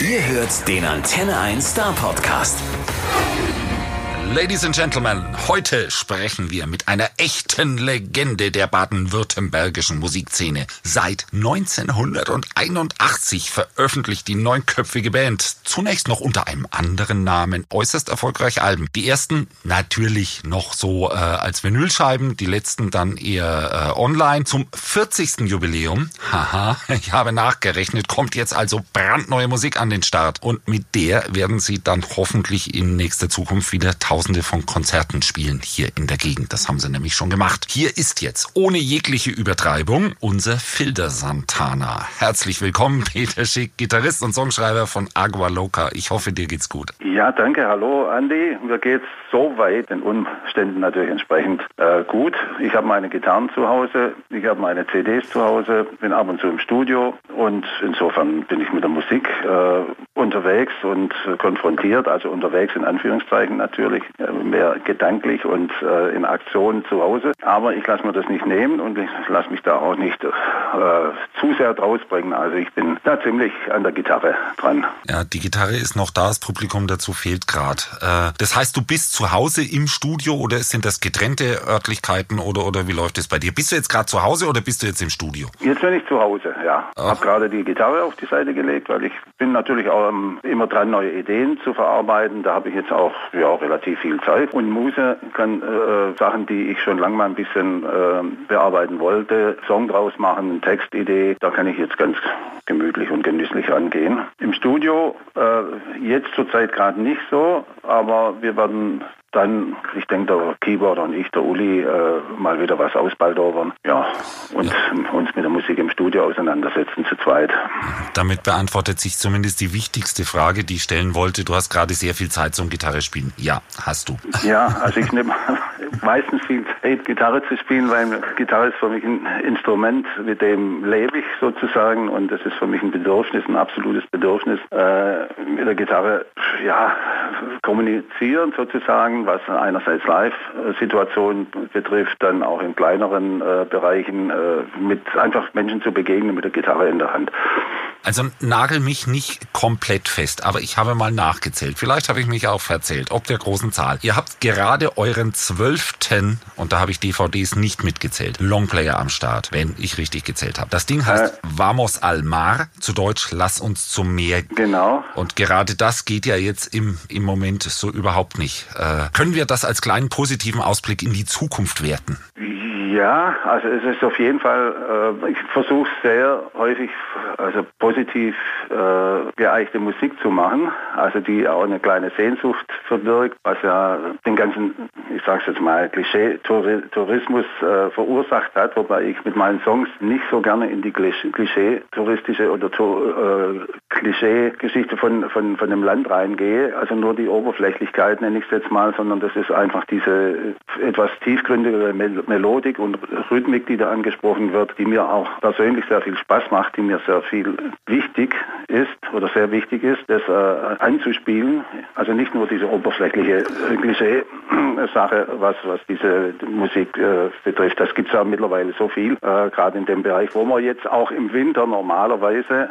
Ihr hört den Antenne 1 Star Podcast. Ladies and Gentlemen, heute sprechen wir mit einer echten Legende der baden-württembergischen Musikszene. Seit 1981 veröffentlicht die neunköpfige Band zunächst noch unter einem anderen Namen äußerst erfolgreiche Alben. Die ersten natürlich noch so äh, als Vinylscheiben, die letzten dann eher äh, online. Zum 40. Jubiläum, haha, ich habe nachgerechnet, kommt jetzt also brandneue Musik an den Start und mit der werden sie dann hoffentlich in nächster Zukunft wieder tausend Tausende von Konzerten spielen hier in der Gegend. Das haben sie nämlich schon gemacht. Hier ist jetzt ohne jegliche Übertreibung unser Filder Santana. Herzlich willkommen, Peter Schick, Gitarrist und Songschreiber von Agua Loca. Ich hoffe, dir geht's gut. Ja, danke. Hallo, Andi. Mir geht's soweit den Umständen natürlich entsprechend äh, gut. Ich habe meine Gitarren zu Hause, ich habe meine CDs zu Hause, bin ab und zu im Studio und insofern bin ich mit der Musik äh, unterwegs und konfrontiert, also unterwegs in Anführungszeichen natürlich. Äh, mehr gedanklich und äh, in Aktion zu Hause. Aber ich lasse mir das nicht nehmen und ich lasse mich da auch nicht äh, zu sehr draus bringen. Also ich bin da ziemlich an der Gitarre dran. Ja, die Gitarre ist noch da, das Publikum dazu fehlt gerade. Äh, das heißt, du bist zu Hause im Studio oder sind das getrennte Örtlichkeiten oder, oder wie läuft es bei dir? Bist du jetzt gerade zu Hause oder bist du jetzt im Studio? Jetzt bin ich zu Hause, ja. Ich habe gerade die Gitarre auf die Seite gelegt, weil ich bin natürlich auch immer dran, neue Ideen zu verarbeiten. Da habe ich jetzt auch ja, relativ viel Zeit. Und Muse kann äh, Sachen, die ich schon lange mal ein bisschen äh, bearbeiten wollte, Song draus machen, eine Textidee, da kann ich jetzt ganz gemütlich und genüsslich angehen. Im Studio äh, jetzt zurzeit gerade nicht so, aber wir werden dann, ich denke, der Keyboarder und ich, der Uli, äh, mal wieder was ausbaldowern. Ja, und ja. uns mit der Musik im Studio auseinandersetzen zu zweit. Damit beantwortet sich zumindest die wichtigste Frage, die ich stellen wollte. Du hast gerade sehr viel Zeit zum Gitarre spielen. Ja, hast du. Ja, also ich nehme meistens viel Zeit, Gitarre zu spielen, weil Gitarre ist für mich ein Instrument, mit dem lebe ich sozusagen und das ist für mich ein Bedürfnis, ein absolutes Bedürfnis, äh, mit der Gitarre, ja, kommunizieren sozusagen, was einerseits Live-Situationen betrifft, dann auch in kleineren äh, Bereichen äh, mit einfach Menschen zu begegnen mit der Gitarre in der Hand. Also nagel mich nicht komplett fest, aber ich habe mal nachgezählt. Vielleicht habe ich mich auch verzählt, ob der großen Zahl. Ihr habt gerade euren zwölften, und da habe ich DVDs nicht mitgezählt, Longplayer am Start, wenn ich richtig gezählt habe. Das Ding heißt äh, Vamos al Mar, zu Deutsch Lass uns zum Meer. Genau. Und gerade das geht ja jetzt im, im Moment so überhaupt nicht. Äh, können wir das als kleinen positiven Ausblick in die Zukunft werten? Ja, also es ist auf jeden Fall, äh, ich versuche sehr häufig, also positiv äh, geeichte Musik zu machen, also die auch eine kleine Sehnsucht verbirgt, was ja den ganzen, ich sage es jetzt mal, Klischee-Tourismus äh, verursacht hat, wobei ich mit meinen Songs nicht so gerne in die Klischee-touristische oder äh, Klischee-Geschichte von, von, von dem Land reingehe, also nur die Oberflächlichkeit nenne ich es jetzt mal, sondern das ist einfach diese etwas tiefgründigere Melodik und Rhythmik, die da angesprochen wird, die mir auch persönlich sehr viel Spaß macht, die mir sehr viel wichtig ist oder sehr wichtig ist, das äh, anzuspielen. Also nicht nur diese oberflächliche äh, Klischee-Sache, was, was diese Musik äh, betrifft. Das gibt es ja mittlerweile so viel, äh, gerade in dem Bereich, wo man jetzt auch im Winter normalerweise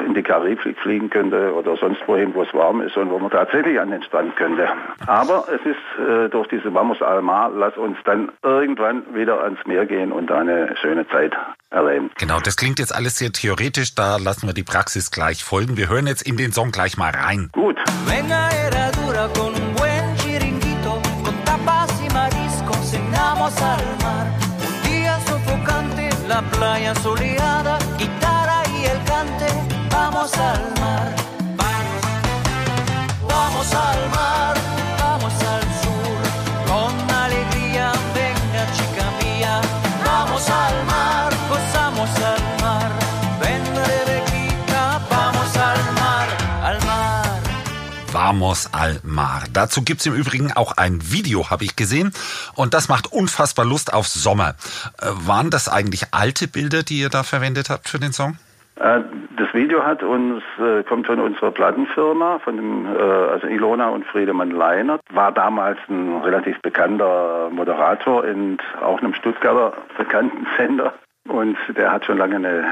äh, in die Karibik fliegen könnte oder sonst wohin, wo es warm ist und wo man tatsächlich an den Strand könnte. Aber es ist äh, durch diese Vamos Almar, lass uns dann irgendwann wieder ans Meer gehen und eine schöne Zeit erleben. Genau, das klingt jetzt alles sehr theoretisch, da lassen wir die Praxis gleich folgen. Wir hören jetzt in den Song gleich mal rein. Gut. Venga herradura con cenamos al mar. Un día sofocante, la playa soleada, guitarra y el cante, vamos al mar. Vamos, vamos al mar. Vamos al Mar. Dazu gibt's im Übrigen auch ein Video, habe ich gesehen. Und das macht unfassbar Lust auf Sommer. Äh, waren das eigentlich alte Bilder, die ihr da verwendet habt für den Song? Äh, das Video hat uns, äh, kommt von unserer Plattenfirma, von dem, also Ilona und Friedemann Leinert, war damals ein relativ bekannter Moderator in auch einem Stuttgarter bekannten Sender und der hat schon lange eine äh,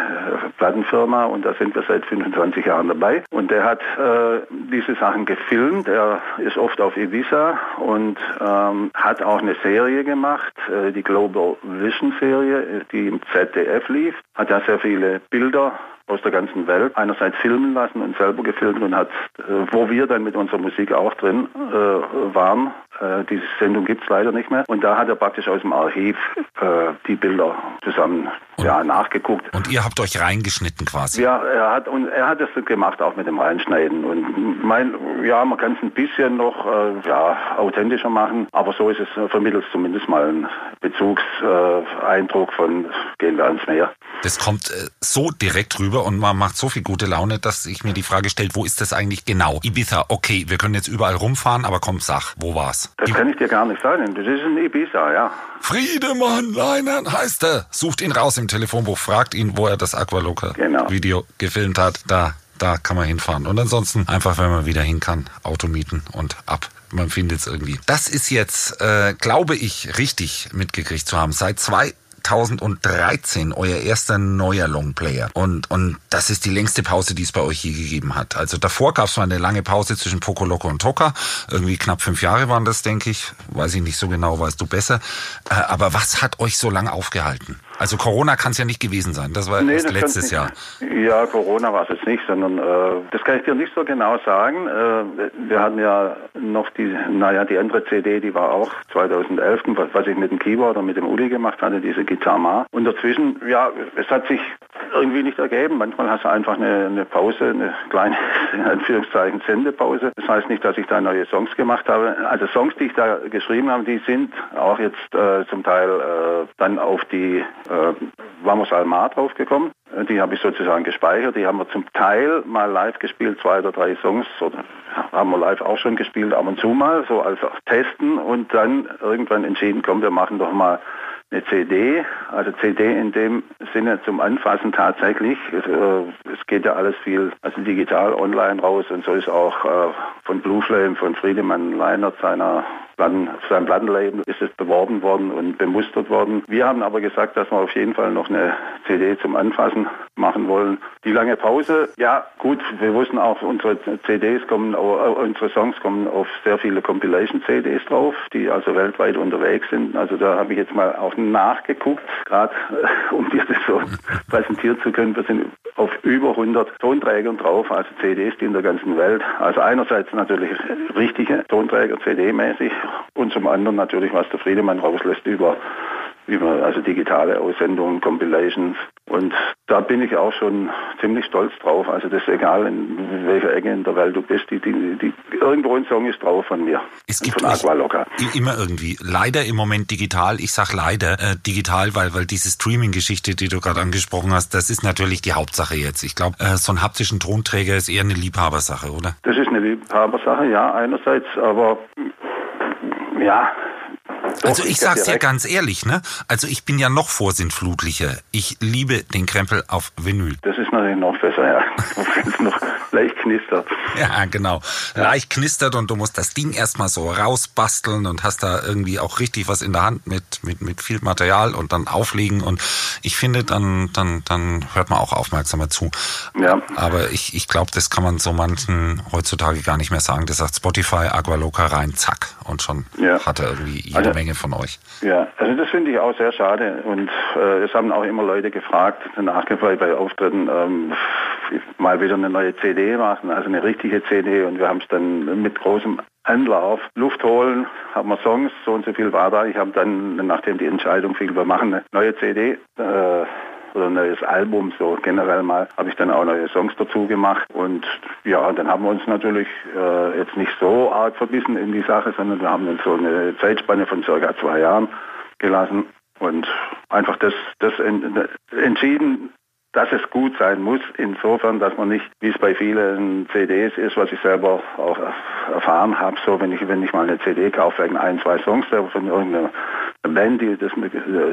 Plattenfirma und da sind wir seit 25 Jahren dabei. Und der hat äh, diese Sachen gefilmt. Er ist oft auf Ibiza und ähm, hat auch eine Serie gemacht, äh, die Global Vision Serie, die im ZDF lief. Hat ja sehr viele Bilder aus der ganzen Welt einerseits filmen lassen und selber gefilmt und hat, äh, wo wir dann mit unserer Musik auch drin äh, waren, äh, diese Sendung gibt es leider nicht mehr. Und da hat er praktisch aus dem Archiv äh, die Bilder zusammen und, ja, nachgeguckt. Und ihr habt euch reingeschnitten quasi? Ja, er hat und er hat das gemacht auch mit dem Reinschneiden. Und mein, ja, man kann es ein bisschen noch äh, ja, authentischer machen, aber so ist es äh, vermittelt zumindest mal einen Bezugseindruck von gehen wir ans Meer. Das kommt äh, so direkt rüber und man macht so viel gute Laune, dass ich mir die Frage stellt, wo ist das eigentlich genau? Ibiza, okay, wir können jetzt überall rumfahren, aber komm, sag, wo war's? Das kann ich dir gar nicht sagen. Das ist ein Ibiza, ja. Friedemann Leinern heißt er. Sucht ihn raus im Telefonbuch, fragt ihn, wo er das Aqualoca-Video genau. gefilmt hat. Da, da kann man hinfahren. Und ansonsten einfach, wenn man wieder hin kann, Auto mieten und ab man findet es irgendwie. Das ist jetzt, äh, glaube ich, richtig mitgekriegt zu haben. Seit zwei 2013 euer erster neuer Longplayer. Und, und das ist die längste Pause, die es bei euch je gegeben hat. Also davor gab es mal eine lange Pause zwischen Poco Loco und Toka. Irgendwie knapp fünf Jahre waren das, denke ich. Weiß ich nicht so genau, weißt du besser. Äh, aber was hat euch so lange aufgehalten? Also Corona kann es ja nicht gewesen sein. Das war nee, erst das letztes Jahr. Ja, Corona war es jetzt nicht, sondern äh, das kann ich dir nicht so genau sagen. Äh, wir hatten ja noch die, naja, die andere CD, die war auch 2011, was ich mit dem Keyboard und mit dem Uli gemacht hatte, diese Guitar Ma. Und dazwischen, ja, es hat sich irgendwie nicht ergeben. Manchmal hast du einfach eine, eine Pause, eine kleine, in Anführungszeichen, Sendepause. Das heißt nicht, dass ich da neue Songs gemacht habe. Also Songs, die ich da geschrieben habe, die sind auch jetzt äh, zum Teil äh, dann auf die äh, Vamos Almar draufgekommen. Äh, die habe ich sozusagen gespeichert. Die haben wir zum Teil mal live gespielt, zwei oder drei Songs. Oder haben wir live auch schon gespielt, ab und zu mal, so als Testen. Und dann irgendwann entschieden, komm, wir machen doch mal eine CD, also CD in dem Sinne zum Anfassen tatsächlich. Äh, es geht ja alles viel, also digital online raus und so ist auch äh, von Blue Flame, von Friedemann Leinert, seiner Platten, sein Plattenlabel ist es beworben worden und bemustert worden. Wir haben aber gesagt, dass wir auf jeden Fall noch eine CD zum Anfassen machen wollen. Die lange Pause, ja gut, wir wussten auch, unsere CDs kommen, unsere Songs kommen auf sehr viele Compilation-CDs drauf, die also weltweit unterwegs sind. Also da habe ich jetzt mal auch nachgeguckt, gerade äh, um dir das so präsentieren zu können. Wir sind auf über 100 Tonträgern drauf, also CDs, die in der ganzen Welt. Also einerseits natürlich richtige Tonträger, CD-mäßig und zum anderen natürlich, was der Friedemann rauslässt über über also digitale Aussendungen, Compilations. Und da bin ich auch schon ziemlich stolz drauf. Also das ist egal, in welcher Ecke in der Welt du bist, die, die, die irgendwo ein Song ist drauf von mir. Es gibt von Aqualoca. Immer irgendwie. Leider im Moment digital. Ich sag leider äh, digital, weil, weil diese Streaming-Geschichte, die du gerade angesprochen hast, das ist natürlich die Hauptsache jetzt. Ich glaube, äh, so ein haptischen Tonträger ist eher eine Liebhabersache, oder? Das ist eine Liebhabersache, ja, einerseits, aber ja, also ich sag's dir ganz ehrlich, ne? Also ich bin ja noch vorsinnflutlicher. Ich liebe den Krempel auf Vinyl. Das ist natürlich noch besser, ja. Wenn es noch leicht knistert. Ja, genau. Leicht knistert und du musst das Ding erstmal so rausbasteln und hast da irgendwie auch richtig was in der Hand mit, mit, mit viel Material und dann auflegen und ich finde, dann, dann, dann hört man auch aufmerksamer zu. Ja. Aber ich, ich glaube, das kann man so manchen heutzutage gar nicht mehr sagen. Das sagt Spotify, Aqualoca rein, zack. Und schon ja. hat er irgendwie jede also, Menge von euch. Ja, also das finde ich auch sehr schade. Und äh, es haben auch immer Leute gefragt, nachgefragt bei Auftritten, ähm, mal wieder eine neue CD machen, also eine richtige CD. Und wir haben es dann mit großem Anlauf, Luft holen, haben wir Songs, so und so viel war da. Ich habe dann, nachdem die Entscheidung fiel, wir machen eine neue CD, äh, oder ein neues Album, so generell mal, habe ich dann auch neue Songs dazu gemacht. Und ja, dann haben wir uns natürlich äh, jetzt nicht so arg verbissen in die Sache, sondern wir haben uns so eine Zeitspanne von circa zwei Jahren gelassen und einfach das, das entschieden, dass es gut sein muss, insofern, dass man nicht, wie es bei vielen CDs ist, was ich selber auch erfahren habe, so wenn ich, wenn ich mal eine CD kaufe wegen ein, zwei Songs von irgendeiner Band, die das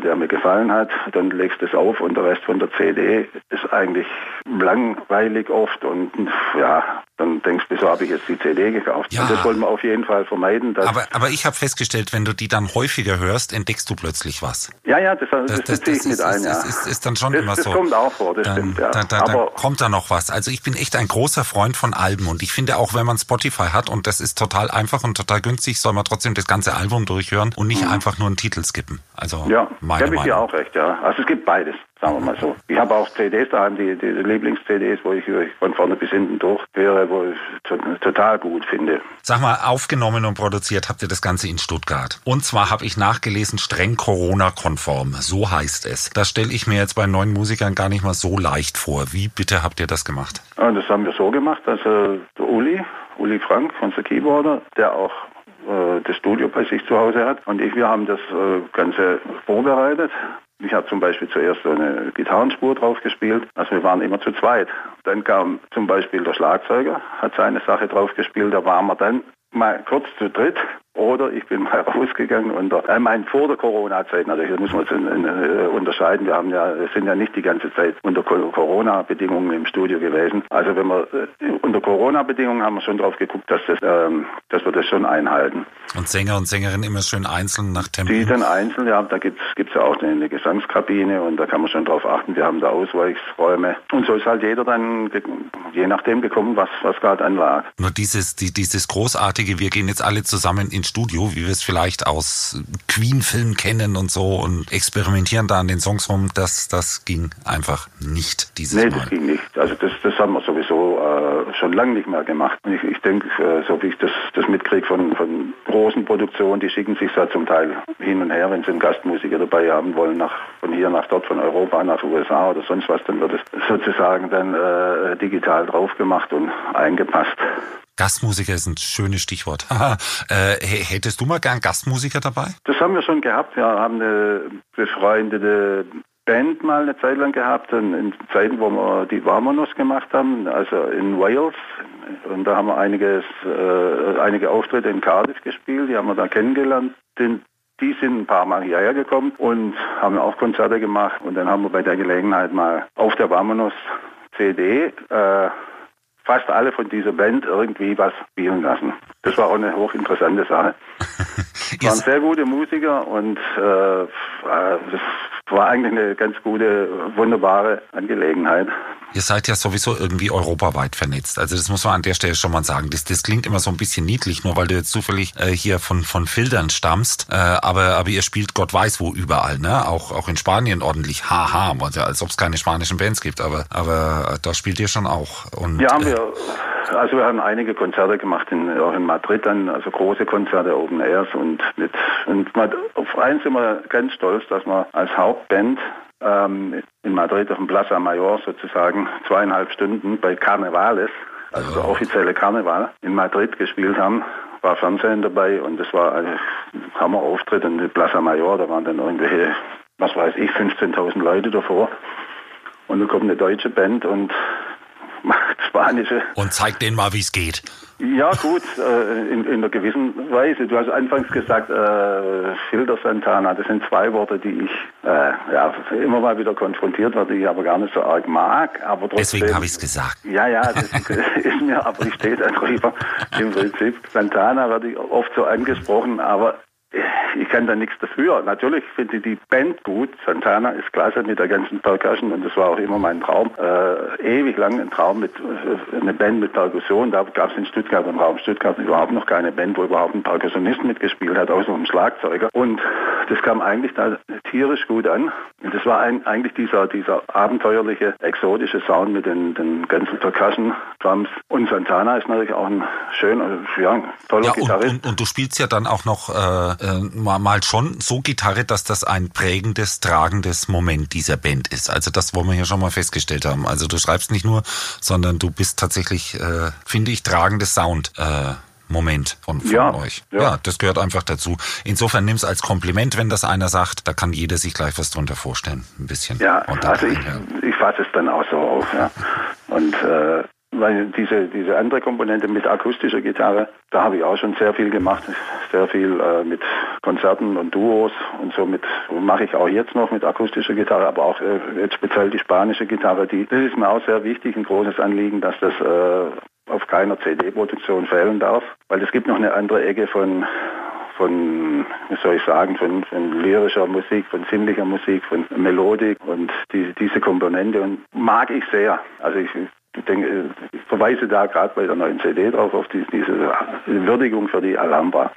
der mir gefallen hat, dann legst du es auf und der Rest von der CD ist eigentlich langweilig oft und ja, dann denkst du, wieso habe ich jetzt die CD gekauft? Ja. Und das wollen wir auf jeden Fall vermeiden. Aber, aber ich habe festgestellt, wenn du die dann häufiger hörst, entdeckst du plötzlich was. ja, ja, das, das, Das, das, das ich mit ist, ein, ist, ja. ist, ist, ist dann schon das, immer das so. kommt auch vor, das dann, stimmt, ja. da, da, da Aber kommt da noch was. Also ich bin echt ein großer Freund von Alben und ich finde auch, wenn man Spotify hat und das ist total einfach und total günstig, soll man trotzdem das ganze Album durchhören und nicht einfach nur einen Titel skippen. Also Mhm. ja, meine gebe ich dir auch recht, ja. Also es gibt beides, sagen wir mal so. Ich habe auch CDs daheim, die, die Lieblings-CDs, wo ich von vorne bis hinten durchhöre, wo ich to- total gut finde. Sag mal, aufgenommen und produziert habt ihr das Ganze in Stuttgart. Und zwar habe ich nachgelesen, streng Corona-konform. So heißt es. Das stelle ich mir jetzt bei neuen Musikern gar nicht mal so leicht vor. Wie bitte habt ihr das gemacht? Und das haben wir so gemacht, dass äh, der Uli, Uli Frank, unser Keyboarder, der auch äh, das Studio bei sich zu Hause hat, und ich, wir haben das äh, Ganze vorbereitet. Ich habe zum Beispiel zuerst eine Gitarrenspur drauf gespielt. Also wir waren immer zu zweit. Dann kam zum Beispiel der Schlagzeuger, hat seine Sache drauf gespielt. Da waren wir dann mal kurz zu dritt. Oder ich bin mal rausgegangen unter, äh, mein vor der Corona-Zeit natürlich, das muss man in, in, äh, unterscheiden. Wir haben ja, sind ja nicht die ganze Zeit unter Co- Corona-Bedingungen im Studio gewesen. Also wenn wir äh, unter Corona-Bedingungen haben wir schon drauf geguckt, dass das, ähm, dass wir das schon einhalten. Und Sänger und Sängerinnen immer schön einzeln nach Tempo. Die dann einzeln, ja, da gibt's gibt's ja auch eine, eine Gesangskabine und da kann man schon drauf achten. Wir haben da Ausweichsräume. Und so ist halt jeder dann, je nachdem gekommen, was, was gerade anlag. Nur dieses, die, dieses großartige, wir gehen jetzt alle zusammen ins Studio, wie wir es vielleicht aus Queen-Filmen kennen und so und experimentieren da an den Songs rum, das, das ging einfach nicht dieses Nee, Mal. das ging nicht. Also das, das haben wir sowieso äh, schon lange nicht mehr gemacht. Ich, ich denke, äh, so wie ich das, das mitkriege von, von großen Produktionen, die schicken sich da zum Teil hin und her, wenn sie einen Gastmusiker dabei haben wollen, nach, von hier nach dort, von Europa nach USA oder sonst was, dann wird es sozusagen dann äh, digital drauf gemacht und eingepasst. Gastmusiker ist ein schönes Stichwort. Äh, hättest du mal gern Gastmusiker dabei? Das haben wir schon gehabt. Wir haben eine befreundete Band mal eine Zeit lang gehabt, in, Zeiten, wo wir die Vamonos gemacht haben, also in Wales. Und da haben wir einiges, äh, einige Auftritte in Cardiff gespielt, die haben wir da kennengelernt. Den, die sind ein paar Mal hierher gekommen und haben auch Konzerte gemacht. Und dann haben wir bei der Gelegenheit mal auf der Vamonos CD äh, fast alle von dieser Band irgendwie was spielen lassen. Das war auch eine hochinteressante Sache. Ihr waren sehr gute Musiker und äh, äh, das war eigentlich eine ganz gute, wunderbare Angelegenheit. Ihr seid ja sowieso irgendwie europaweit vernetzt. Also das muss man an der Stelle schon mal sagen. Das, das klingt immer so ein bisschen niedlich, nur weil du jetzt zufällig äh, hier von, von Filtern stammst. Äh, aber, aber ihr spielt Gott weiß wo überall, ne? Auch, auch in Spanien ordentlich. Haha, also als ob es keine spanischen Bands gibt. Aber, aber äh, da spielt ihr schon auch. Und, Ja, haben äh, wir, also wir haben einige Konzerte gemacht, in, auch in Madrid dann, also große Konzerte, Open Airs und mit, und auf eins sind wir ganz stolz, dass wir als Hauptband ähm, in Madrid auf dem Plaza Mayor sozusagen zweieinhalb Stunden bei Carnavales, also der offizielle Karneval, in Madrid gespielt haben. War Fernsehen dabei und das war ein Hammerauftritt in der Plaza Mayor, da waren dann irgendwelche, was weiß ich, 15.000 Leute davor. Und dann kommt eine deutsche Band und macht spanische. und zeigt denen mal, wie es geht. Ja gut, äh, in, in einer gewissen Weise. Du hast anfangs gesagt, äh, Filter Santana, das sind zwei Worte, die ich äh, ja, immer mal wieder konfrontiert werde, die ich aber gar nicht so arg mag. Aber trotzdem, Deswegen habe ich es gesagt. Ja, ja, das ist mir, aber ich stehe da drüber. Im Prinzip, Santana werde ich oft so angesprochen, aber ich kann da nichts dafür. Natürlich finde ich die Band gut. Santana ist klasse mit der ganzen Percussion und das war auch immer mein Traum. Äh, ewig lang ein Traum mit äh, eine Band mit Perkussion. Da gab es in Stuttgart im Raum Stuttgart überhaupt noch keine Band, wo überhaupt ein Perkussionist mitgespielt hat, außer ein Schlagzeuger. Und das kam eigentlich da tierisch gut an. Und das war ein, eigentlich dieser, dieser abenteuerliche, exotische Sound mit den, den ganzen Percussion, Drums. Und Santana ist natürlich auch ein schöner, ja, ein toller Ja, und, Gitarrist. und, und du spielst ja dann auch noch äh, äh, mal, mal schon so Gitarre, dass das ein prägendes, tragendes Moment dieser Band ist. Also das wollen wir hier schon mal festgestellt haben. Also du schreibst nicht nur, sondern du bist tatsächlich, äh, finde ich, tragendes Sound. Äh, Moment von, von Ja, euch. ja. Ja. das gehört einfach dazu. Insofern nimm es als Kompliment, wenn das einer sagt, da kann jeder sich gleich was drunter vorstellen. Ein bisschen. Ja, also ich, ich fasse es dann auch so auf. Ja. Und äh, weil diese, diese andere Komponente mit akustischer Gitarre, da habe ich auch schon sehr viel gemacht. Sehr viel äh, mit Konzerten und Duos und so mit mache ich auch jetzt noch mit akustischer Gitarre, aber auch äh, jetzt speziell die spanische Gitarre, die das ist mir auch sehr wichtig, ein großes Anliegen, dass das äh, auf keiner CD-Produktion fehlen darf, weil es gibt noch eine andere Ecke von von, wie soll ich sagen, von, von lyrischer Musik, von sinnlicher Musik, von Melodik und die, diese Komponente und mag ich sehr. Also ich ich denke, ich verweise da gerade bei der neuen CD drauf auf die, diese Würdigung für die Alhambra.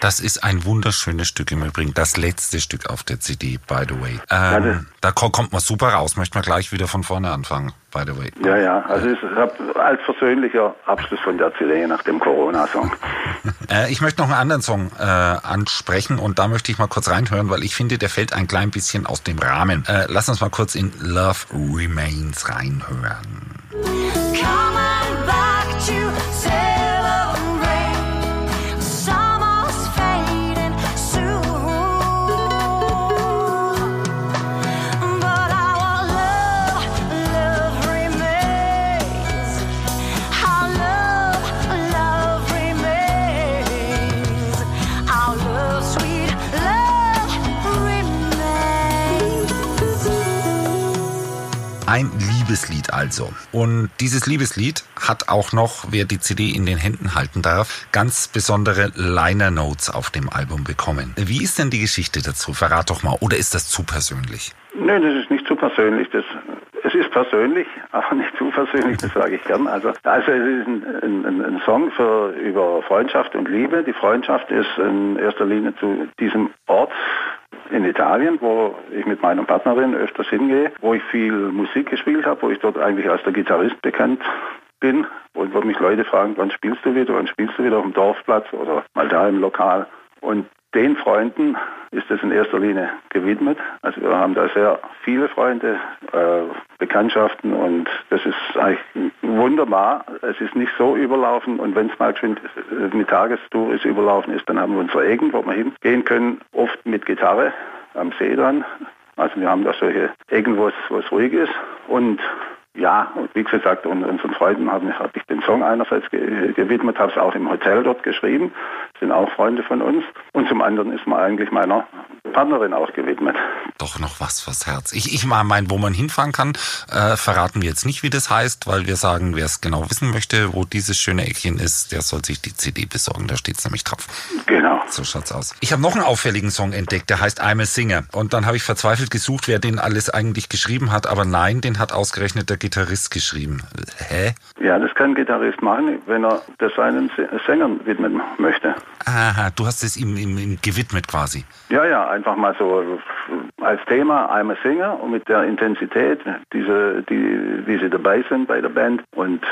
Das ist ein wunderschönes Stück im Übrigen, das letzte Stück auf der CD, by the way. Ähm, ja, da kommt man super raus, möchte man gleich wieder von vorne anfangen, by the way. Ja, ja, also es ist als persönlicher Abschluss von der CD nach dem Corona-Song. äh, ich möchte noch einen anderen Song äh, ansprechen und da möchte ich mal kurz reinhören, weil ich finde, der fällt ein klein bisschen aus dem Rahmen. Äh, lass uns mal kurz in Love Remains reinhören. Ein Liebeslied also. Und dieses Liebeslied hat auch noch, wer die CD in den Händen halten darf, ganz besondere Liner Notes auf dem Album bekommen. Wie ist denn die Geschichte dazu? Verrat doch mal. Oder ist das zu persönlich? Nein, das ist nicht zu persönlich. Das, es ist persönlich, aber nicht zu persönlich, das sage ich gern. Also, also es ist ein, ein, ein Song für, über Freundschaft und Liebe. Die Freundschaft ist in erster Linie zu diesem Ort in Italien, wo ich mit meiner Partnerin öfters hingehe, wo ich viel Musik gespielt habe, wo ich dort eigentlich als der Gitarrist bekannt bin und wo mich Leute fragen, wann spielst du wieder, wann spielst du wieder auf dem Dorfplatz oder mal da im Lokal. Und den Freunden ist es in erster Linie gewidmet. Also wir haben da sehr viele Freunde, äh, Bekanntschaften und das ist eigentlich wunderbar. Es ist nicht so überlaufen und wenn es mal geschwind eine Tagestour ist überlaufen ist, dann haben wir unsere Ecken, wo wir hingehen können, oft mit Gitarre am See dran. Also wir haben da solche Ecken, wo es ruhig ist und ja, und wie gesagt, unseren Freunden habe hab ich den Song einerseits gewidmet, habe es auch im Hotel dort geschrieben, sind auch Freunde von uns. Und zum anderen ist man eigentlich meiner Partnerin auch gewidmet. Doch noch was fürs Herz. Ich, ich mal mein, wo man hinfahren kann, äh, verraten wir jetzt nicht, wie das heißt, weil wir sagen, wer es genau wissen möchte, wo dieses schöne Eckchen ist, der soll sich die CD besorgen. Da steht es nämlich drauf. Genau. So schaut's aus. Ich habe noch einen auffälligen Song entdeckt, der heißt I'm a Singer. Und dann habe ich verzweifelt gesucht, wer den alles eigentlich geschrieben hat. Aber nein, den hat ausgerechnet der Gitarrist geschrieben. Hä? Ja, das kann ein Gitarrist machen, wenn er das seinen Sängern widmen möchte. Aha, du hast es ihm, ihm, ihm gewidmet quasi. Ja, ja, einfach mal so als Thema I'm a Singer und mit der Intensität, diese, die, wie sie dabei sind bei der Band und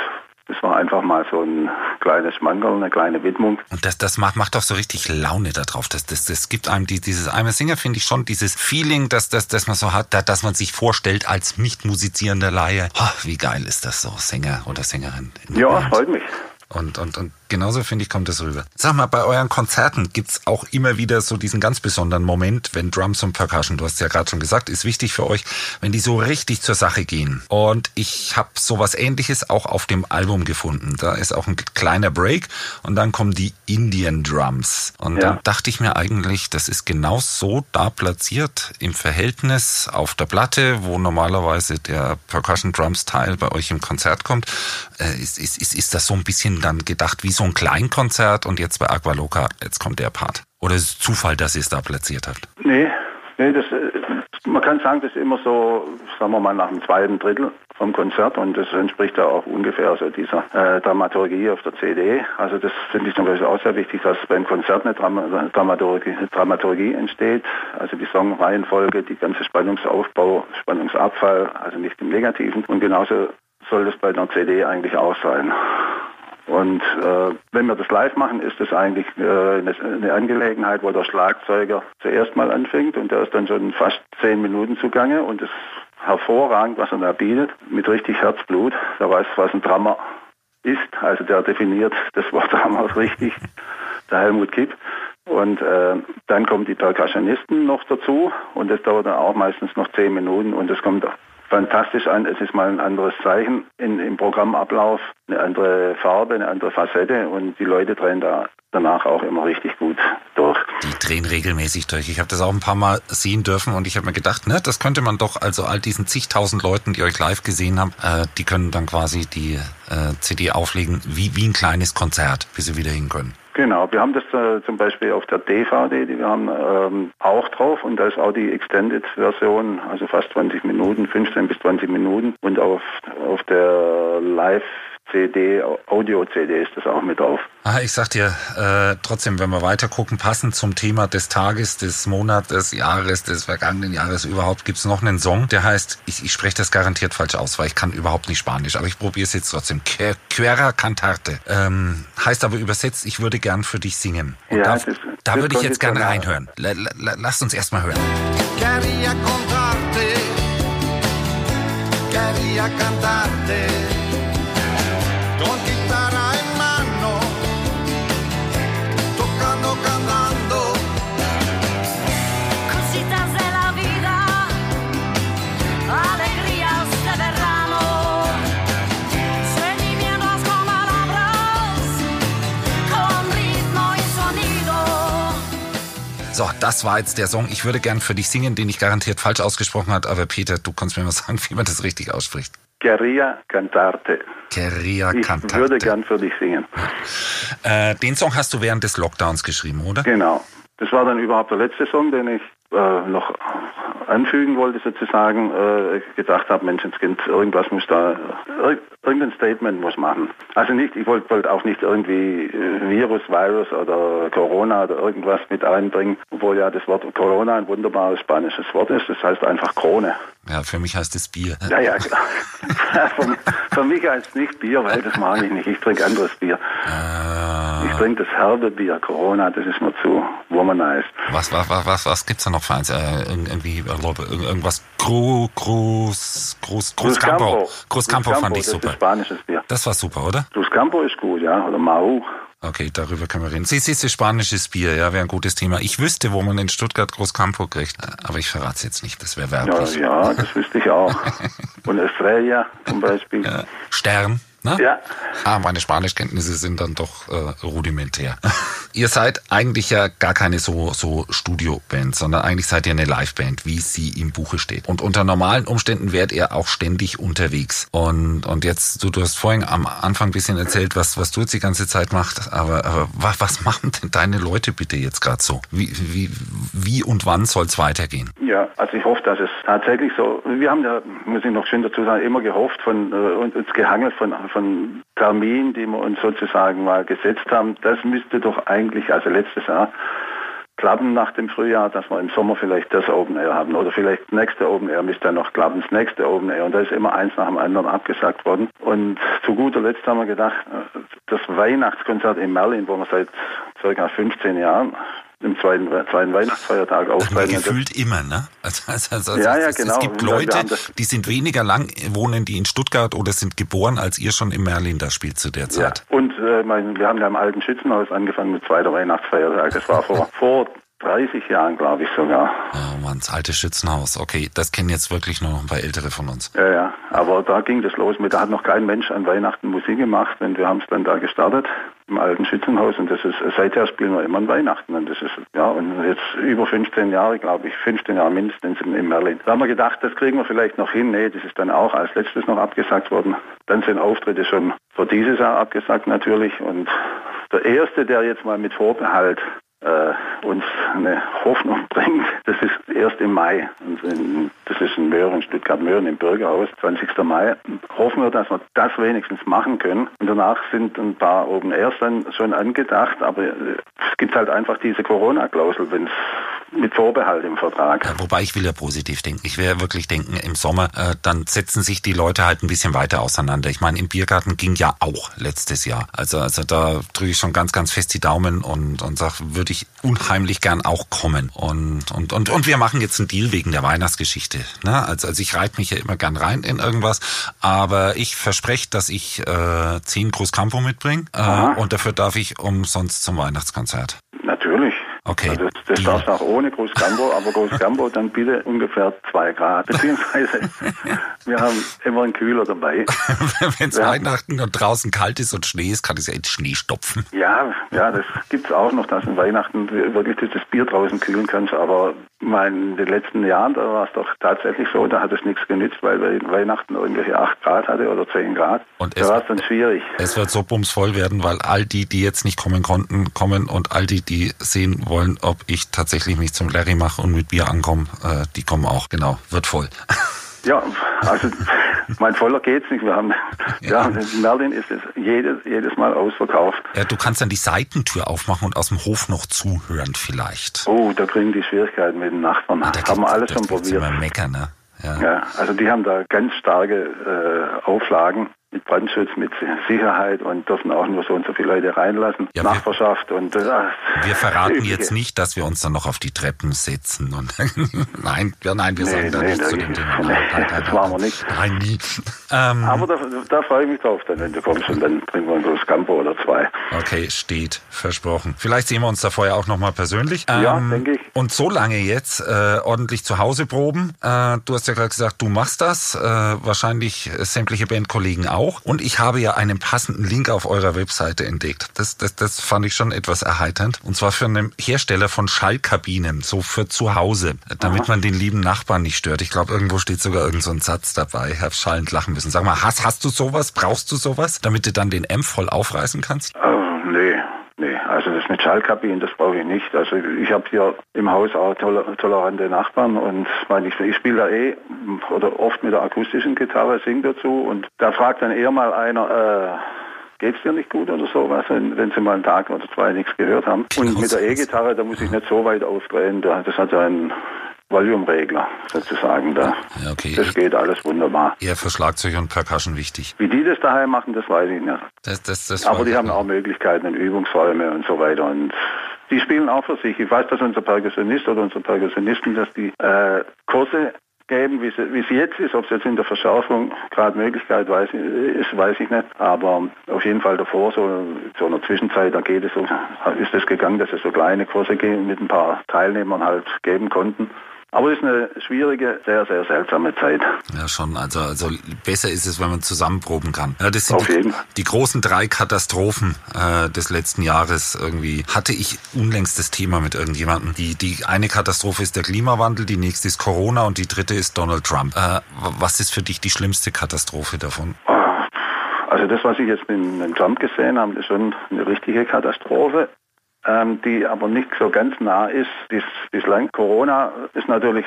das war einfach mal so ein kleines Schmankerl, eine kleine Widmung. Und das, das macht, macht doch so richtig Laune darauf. Das, das, das gibt einem die, dieses I'm a Singer, finde ich schon, dieses Feeling, dass, dass, dass man so hat, dass man sich vorstellt als nicht musizierender Laie. Oh, wie geil ist das so, Sänger oder Sängerin? Ja, Band. freut mich. Und, und, und genauso finde ich, kommt das rüber. Sag mal, bei euren Konzerten gibt's auch immer wieder so diesen ganz besonderen Moment, wenn Drums und Percussion, du hast ja gerade schon gesagt, ist wichtig für euch, wenn die so richtig zur Sache gehen. Und ich habe sowas ähnliches auch auf dem Album gefunden. Da ist auch ein kleiner Break und dann kommen die Indian Drums. Und ja. dann dachte ich mir eigentlich, das ist genau so da platziert im Verhältnis auf der Platte, wo normalerweise der Percussion Drums Teil bei euch im Konzert kommt. Äh, ist, ist, ist, ist das so ein bisschen dann gedacht wie so ein Kleinkonzert und jetzt bei Aqualoca, jetzt kommt der Part? Oder ist es Zufall, dass ihr es da platziert habt? Nee, nee das, äh, man kann sagen, das ist immer so, sagen wir mal, nach dem zweiten Drittel vom Konzert und das entspricht ja auch ungefähr also dieser äh, Dramaturgie auf der CD. Also das finde ich zum Beispiel auch sehr wichtig, dass beim Konzert eine Dram Dramaturgie, Dramaturgie entsteht, also die Songreihenfolge, die ganze Spannungsaufbau, Spannungsabfall, also nicht im Negativen. Und genauso soll das bei einer CD eigentlich auch sein. Und äh, wenn wir das live machen, ist das eigentlich äh, eine, Angelegenheit, wo der Schlagzeuger zuerst mal anfängt und der ist dann schon fast zehn Minuten zugange und ist hervorragend, was er da bietet, mit richtig Herzblut. Der weiß, was ein Drummer ist, also der definiert das Wort Drummer richtig, der Helmut Kipp. Und äh, dann kommen die Percussionisten noch dazu und das dauert dann auch meistens noch zehn Minuten und es kommt fantastisch an. Es ist mal ein anderes Zeichen in, im Programmablauf, eine andere Farbe, eine andere Facette und die Leute drehen da danach auch immer richtig gut durch. Die drehen regelmäßig durch. Ich habe das auch ein paar Mal sehen dürfen und ich habe mir gedacht, ne, das könnte man doch, also all diesen zigtausend Leuten, die euch live gesehen haben, äh, die können dann quasi die äh, CD auflegen, wie, wie ein kleines Konzert, bis sie wieder hin können. Genau, wir haben das äh, zum Beispiel auf der DVD, die wir haben, ähm, auch drauf. Und da ist auch die Extended-Version, also fast 20 Minuten, 15 bis 20 Minuten. Und auf, auf der Live CD, Audio-CD ist das auch mit drauf. Ah, ich sag dir, äh, trotzdem, wenn wir weiter gucken, passend zum Thema des Tages, des Monats, des Jahres, des vergangenen Jahres überhaupt, gibt's noch einen Song, der heißt, ich, ich spreche das garantiert falsch aus, weil ich kann überhaupt nicht Spanisch, aber ich probiere es jetzt trotzdem. Quera Cantarte. Ähm, heißt aber übersetzt, ich würde gern für dich singen. Und Ja, da, das- da das würde ich jetzt gerne konditional. reinhören. La, la, lasst uns erst mal hören. Quería contarte, quería cantarte, So, das war jetzt der Song. Ich würde gern für dich singen, den ich garantiert falsch ausgesprochen hat, aber Peter, du kannst mir mal sagen, wie man das richtig ausspricht. Quería cantarte. Ich Cantarte. würde gern für dich singen. Äh, den Song hast du während des Lockdowns geschrieben, oder? Genau. Das war dann überhaupt der letzte Song, den ich äh, noch anfügen wollte sozusagen. Äh, ich gedacht habe, Mensch, jetzt gibt irgendwas muss da, ir irgendein Statement muss machen. Also nicht, ich wollte wollt auch nicht irgendwie äh, Virus, Virus oder Corona oder irgendwas mit einbringen, obwohl ja das Wort Corona ein wunderbares spanisches Wort ist. Das heißt einfach Krone. Ja, für mich heißt es Bier. Ja, ja, klar. für, für mich heißt es nicht Bier, weil das mag ich nicht. Ich trinke anderes Bier. Äh, Ich trinke das herbe Bier. Corona, das ist mir zu womanized. was, was, was, was, was gibt's da noch für eins? Äh, irg- irgendwie, äh, irgendwas Gro, Groß, Groß, Groß Campo. Groß Campo fand ich das super. ist spanisches Bier. Das war super, oder? Cruz Campo ist gut, ja, oder Mau. Okay, darüber können wir reden. Sie siehst du, spanisches Bier, ja, wäre ein gutes Thema. Ich wüsste, wo man in Stuttgart Groß Campo kriegt, aber ich verrate es jetzt nicht, das wäre Ja, werblich. ja, das wüsste ich auch. Und Estrella zum Beispiel. Äh, Stern, ne? Ja. Ah, meine Spanischkenntnisse sind dann doch äh, rudimentär. ihr seid eigentlich ja gar keine so, so Studioband, sondern eigentlich seid ihr eine Liveband, wie sie im Buche steht. Und unter normalen Umständen wärt ihr auch ständig unterwegs. Und, und jetzt, du, du hast vorhin am Anfang ein bisschen erzählt, was, was du jetzt die ganze Zeit machst, aber, aber was, was machen denn deine Leute bitte jetzt gerade so? Wie, wie, wie und wann soll's weitergehen? Ja, also ich hoffe, dass es tatsächlich so, wir haben ja, muss ich noch schön dazu sagen, immer gehofft von, äh, und uns gehangelt von, von Terminen, die wir uns sozusagen mal gesetzt haben. Das müsste doch eigentlich, also letztes Jahr, klappen nach dem Frühjahr, dass wir im Sommer vielleicht das Open Air haben oder vielleicht nächste Open Air müsste dann noch klappen, das nächste Open Air und da ist immer eins nach dem anderen abgesagt worden und zu guter Letzt haben wir gedacht, äh, das Weihnachtskonzert in Merlin, wo wir seit circa 15 Jahren im zweiten, zweiten Weihnachtsfeiertag auftreten. das- gefühlt immer, ne? Also, also, also, Ja, ja, es, genau. es gibt Leute, die sind weniger lang, wohnen die in Stuttgart oder sind geboren, als ihr schon in Merlin da spielt zu der Ja. Zeit. Und äh, mein, wir haben ja im alten Schützenhaus angefangen mit zweiter Weihnachtsfeiertag. Das war vor, vor 30 Jahren, glaube ich sogar. Oh Mann, das alte Schützenhaus. Okay, das kennen jetzt wirklich nur noch ein paar Ältere von uns. Ja, ja. Aber da ging das los mit, da hat noch kein Mensch an Weihnachten Musik gemacht und wir haben es dann da gestartet im alten Schützenhaus und das ist, seither spielen wir immer an Weihnachten und das ist, ja, und jetzt über 15 Jahre, glaube ich, 15 Jahre mindestens in, in Merlin. Da haben wir gedacht, das kriegen wir vielleicht noch hin. Nee, das ist dann auch als letztes noch abgesagt worden. Dann sind Auftritte schon für dieses Jahr abgesagt natürlich und der erste, der jetzt mal mit Vorbehalt äh, uns eine Hoffnung bringt. Das ist erst im Mai. Das ist in Möhren, Stuttgart-Möhren im Bürgerhaus, 20. Mai. Hoffen wir, dass wir das wenigstens machen können. Und danach sind ein paar Open Airs dann schon angedacht, aber äh, es gibt halt einfach diese Corona-Klausel, wenn es mit Vorbehalt im Vertrag. Ja, wobei ich will ja positiv denken. Ich will ja wirklich denken, im Sommer, äh, dann setzen sich die Leute halt ein bisschen weiter auseinander. Ich meine, im Biergarten ging ja auch letztes Jahr. Also, also da drücke ich schon ganz, ganz fest die Daumen und, und sag, würde ich unheimlich gern auch kommen. Und, und, und, und wir machen jetzt einen Deal wegen der Weihnachtsgeschichte. Ne? Also, also ich reite mich ja immer gern rein in irgendwas, aber ich verspreche, dass ich äh, 10 Groß Campo mitbringe äh, und dafür darf ich umsonst zum Weihnachtskonzert. Okay. Also Die- darf auch ohne Groß Gambo, aber Groß Gambo dann bitte ungefähr zwei Grad. Beziehungsweise wir haben immer einen Kühler dabei. Wenn es. Weihnachten und draußen kalt ist und Schnee ist, kann es ja in Schnee stopfen. Ja, ja, das gibt's auch noch, dass an Weihnachten wirklich das Bier draußen kühlen kannst. Aber mein, in den letzten Jahren, da war es doch tatsächlich so, da hat es nichts genützt, weil wir in Weihnachten irgendwelche 8 Grad hatte oder 10 Grad. Und da es- war es dann schwierig. Es wird so bumsvoll werden, weil all die, die jetzt nicht kommen konnten, kommen und all die, die sehen wollen, ob ich tatsächlich mich zum Larry mache und mit Bier ankomme, äh, die kommen auch. Genau, wird voll. Ja, also mein voller geht's nicht. Wir haben, ja, in Merlin ist es jedes, jedes Mal ausverkauft. Ja, du kannst dann die Seitentür aufmachen und aus dem Hof noch zuhören vielleicht. Oh, da kriegen die Schwierigkeiten mit den Nachbarn. Da haben wir alles da schon probiert. Immer meckern, ne? Ja. Ja, also die haben da ganz starke äh, Auflagen mit Brandschutz, mit Sicherheit und dürfen auch nur so und so viele Leute reinlassen. Ja, wir- Nachbarschaft und äh, Wir verraten jetzt nicht, dass wir uns dann noch auf die Treppen setzen und nein, ja, nein, wir Nee, sagen da nee, nichts da- zu dem Thema. Nein, nein, nein, das machen wir nicht. Nein, nie. Ähm, Aber da, da freue ich mich drauf, dann, wenn du kommst und dann trinken wir ein großes Campo oder zwei. Okay, steht, versprochen. Vielleicht sehen wir uns da vorher auch nochmal persönlich. Ja, denke ich. Und so lange jetzt äh, ordentlich zu Hause proben. Äh, du hast ja gerade gesagt, du machst das, äh, wahrscheinlich sämtliche Bandkollegen auch. Und ich habe ja einen passenden Link auf eurer Webseite entdeckt. Das, das, das fand ich schon etwas erheiternd. Und zwar für einen Hersteller von Schallkabinen, so für zu Hause, damit man den lieben Nachbarn nicht stört. Ich glaube, irgendwo steht sogar irgend so ein Satz dabei. Ich habe schallend lachen müssen. Sag mal, hast, hast du sowas? Brauchst du sowas, damit du dann den Amp voll aufreißen kannst? Oh, nee, Schallkabinen, das brauche ich nicht. Also ich habe hier im Haus auch toler, tolerante Nachbarn und meine, ich, ich spiele da eh oder oft mit der akustischen Gitarre, sing dazu und da fragt dann eher mal einer, äh, geht's dir nicht gut oder sowas, wenn, wenn sie mal einen Tag oder zwei nichts gehört haben. Und mit der. E-Gitarre, da muss ich nicht so weit aufdrehen, da, das hat ja einen Volume-Regler sozusagen da. Ja, okay. Das geht alles wunderbar. Eher für Schlagzeug und Percussion wichtig. Wie die das daheim machen, das weiß ich nicht. Das, das, das Aber die haben auch Möglichkeiten und Übungsräume und so weiter. Und die spielen auch für sich. Ich weiß, dass unser Perkussionist oder unsere Perkussionisten, dass die äh, Kurse geben, wie sie jetzt ist. Ob es jetzt in der Verschärfung gerade Möglichkeit weiß, ist, weiß ich nicht. Aber auf jeden Fall davor, so so einer Zwischenzeit, da geht es so, ist es gegangen, dass es so kleine Kurse mit ein paar Teilnehmern halt geben konnten. Aber es ist eine schwierige, sehr, sehr seltsame Zeit. Ja, schon. Also, also besser ist es, wenn man zusammenproben kann. Ja, das sind Auf die, jeden die großen drei Katastrophen äh, des letzten Jahres irgendwie. Hatte ich unlängst das Thema mit irgendjemandem. Die, die eine Katastrophe ist der Klimawandel, die nächste ist Corona und die dritte ist Donald Trump. Äh, was ist für dich die schlimmste Katastrophe davon? Also das, was ich jetzt in, in Trump gesehen habe, ist schon eine richtige Katastrophe, ähm, die aber nicht so ganz nah ist. Bis, bislang Corona ist natürlich,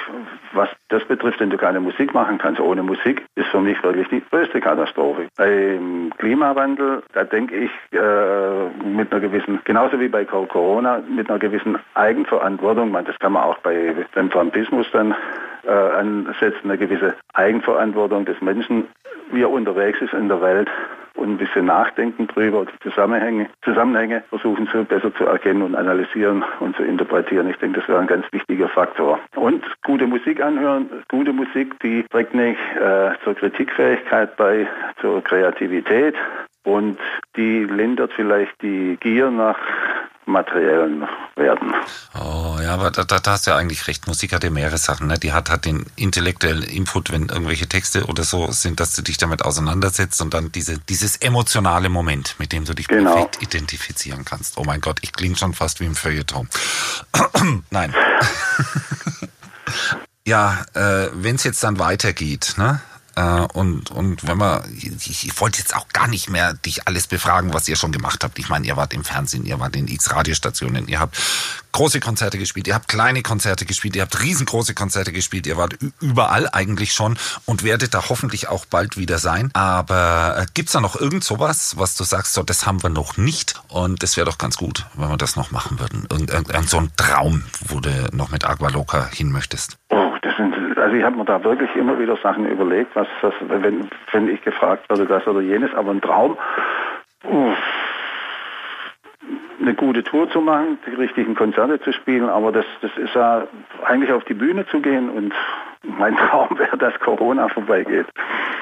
was das betrifft, wenn du keine Musik machen kannst ohne Musik, ist für mich wirklich die größte Katastrophe. Beim Klimawandel, da denke ich äh, mit einer gewissen, genauso wie bei Corona, mit einer gewissen Eigenverantwortung, man, das kann man auch bei beim Trumpismus dann äh, ansetzen, eine gewisse Eigenverantwortung des Menschen, wie er unterwegs ist in der Welt und ein bisschen nachdenken drüber, die Zusammenhänge, Zusammenhänge versuchen zu besser zu erkennen und analysieren und zu interpretieren. Ich denke, das wäre ein ganz wichtiger Faktor. Und gute Musik anhören, gute Musik, die trägt nicht äh, zur Kritikfähigkeit bei, zur Kreativität und die lindert vielleicht die Gier nach materiellen Werten. Oh, ja, aber da, da, da hast du ja eigentlich recht. Musik hat ja mehrere Sachen. Ne? Die hat halt den intellektuellen Input, wenn irgendwelche Texte oder so sind, dass du dich damit auseinandersetzt und dann diese, dieses emotionale Moment, mit dem du dich Genau. perfekt identifizieren kannst. Oh mein Gott, ich klinge schon fast wie im Feuilleton. Nein. ja, äh, wenn es jetzt dann weitergeht, ne? Äh, und, und wenn man, ich, ich wollte jetzt auch gar nicht mehr dich alles befragen, was ihr schon gemacht habt. Ich meine, ihr wart im Fernsehen, ihr wart in x Radiostationen, ihr habt große Konzerte gespielt, ihr habt kleine Konzerte gespielt, ihr habt riesengroße Konzerte gespielt, ihr wart überall eigentlich schon und werdet da hoffentlich auch bald wieder sein. Aber äh, gibt's da noch irgend sowas, was du sagst, so das haben wir noch nicht und das wäre doch ganz gut, wenn wir das noch machen würden. Irgend, irgend, irgend so ein Traum, wo du noch mit Agua Loca hin möchtest. Also ich habe mir da wirklich immer wieder Sachen überlegt, was, was wenn, wenn ich gefragt werde, das oder jenes, aber ein Traum, uff, eine gute Tour zu machen, die richtigen Konzerte zu spielen, aber das, das ist ja eigentlich auf die Bühne zu gehen und mein Traum wäre, dass Corona vorbeigeht.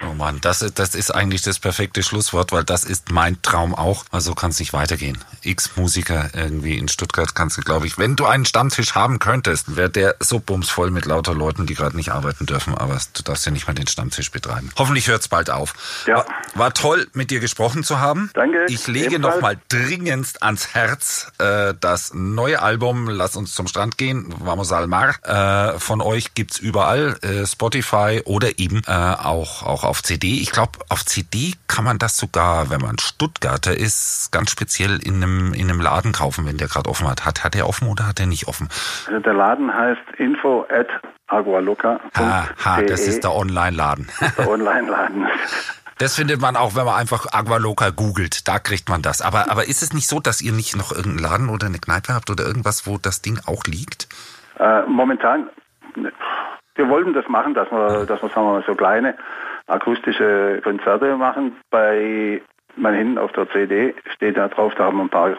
Oh Mann, das, ist- das ist eigentlich das perfekte Schlusswort, weil das ist mein Traum auch. Also kann es nicht weitergehen. X-Musiker irgendwie in Stuttgart kannst du, glaube ich, wenn du einen Stammtisch haben könntest, wäre der so bumsvoll mit lauter Leuten, die gerade nicht arbeiten dürfen, aber du darfst ja nicht mal den Stammtisch betreiben. Hoffentlich hört es bald auf. Ja. War, war toll, mit dir gesprochen zu haben. Danke, Ich lege ebenfalls. noch mal dringendst ans Herz äh, das neue Album Lass uns zum Strand gehen, Vamos al Mar. Äh, von euch gibt's überall, äh, Spotify oder eben äh, auch, auch auf CD. Ich glaube, auf CD kann man das sogar, wenn man Stuttgarter ist, ganz speziell in einem, in einem Laden kaufen, wenn der gerade offen hat. hat. Hat er offen oder hat er nicht offen? Also der Laden heißt info at agualoca.de. Aha, das ist der Online-Laden. der Online-Laden. Das findet man auch, wenn man einfach Agualoca googelt. Da kriegt man das. Aber, aber ist es nicht so, dass ihr nicht noch irgendeinen Laden oder eine Kneipe habt oder irgendwas, wo das Ding auch liegt? Äh, momentan, ne, wir wollten das machen, dass wir, dass wir sagen wir mal, so kleine akustische Konzerte machen. Bei man hinten auf der CD steht da drauf, da haben wir ein paar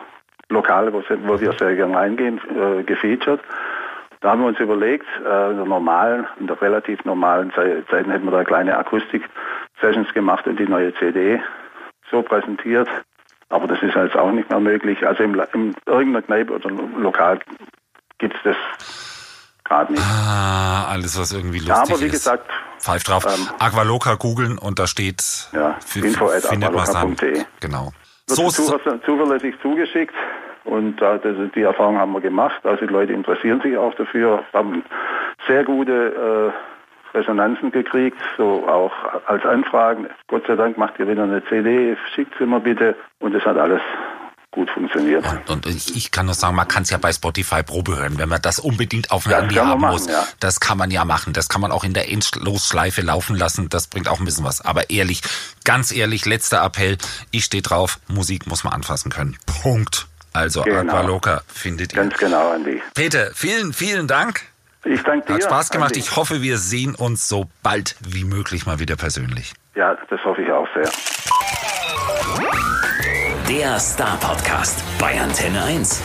Lokale, wo, wo wir sehr gerne reingehen, äh, gefeatured. Da haben wir uns überlegt, äh, in der normalen, in der relativ normalen Ze- Zeiten hätten wir da kleine Akustik-Sessions gemacht und die neue CD so präsentiert. Aber das ist jetzt auch nicht mehr möglich. Also im, La- in irgendeiner Kneipe oder Lokal gibt es das gerade nicht. Ah, alles, was irgendwie lustig Ja, aber wie ist. gesagt, Pfeift drauf. ähm, Agualoca googeln und da steht, Ja, fi- info at findet man's dann. agualoca.de. Genau. so, zuverlässig zugeschickt. Und äh, das, die Erfahrung haben wir gemacht. Also die Leute interessieren sich auch dafür, haben sehr gute äh, Resonanzen gekriegt, so auch als Anfragen. Gott sei Dank macht ihr wieder eine CD, schickt sie mir bitte. Und es hat alles gut funktioniert. und ich, ich kann nur sagen, man kann es ja bei Spotify Probe hören, wenn man das unbedingt auf dem Handy haben machen, muss. ja. Das kann man ja machen. Das kann man auch in der Endlosschleife laufen lassen. Das bringt auch ein bisschen was. Aber ehrlich, ganz ehrlich, letzter Appell. Ich stehe drauf, Musik muss man anfassen können. Punkt. Also Genau. Aqualoca findet ihr. Ganz genau, Andi. Peter, vielen, vielen Dank. Ich danke dir. Hat Spaß gemacht. Ich hoffe, wir sehen uns so bald wie möglich mal wieder persönlich. Ja, das hoffe ich auch sehr. Der Star Podcast bei Antenne 1.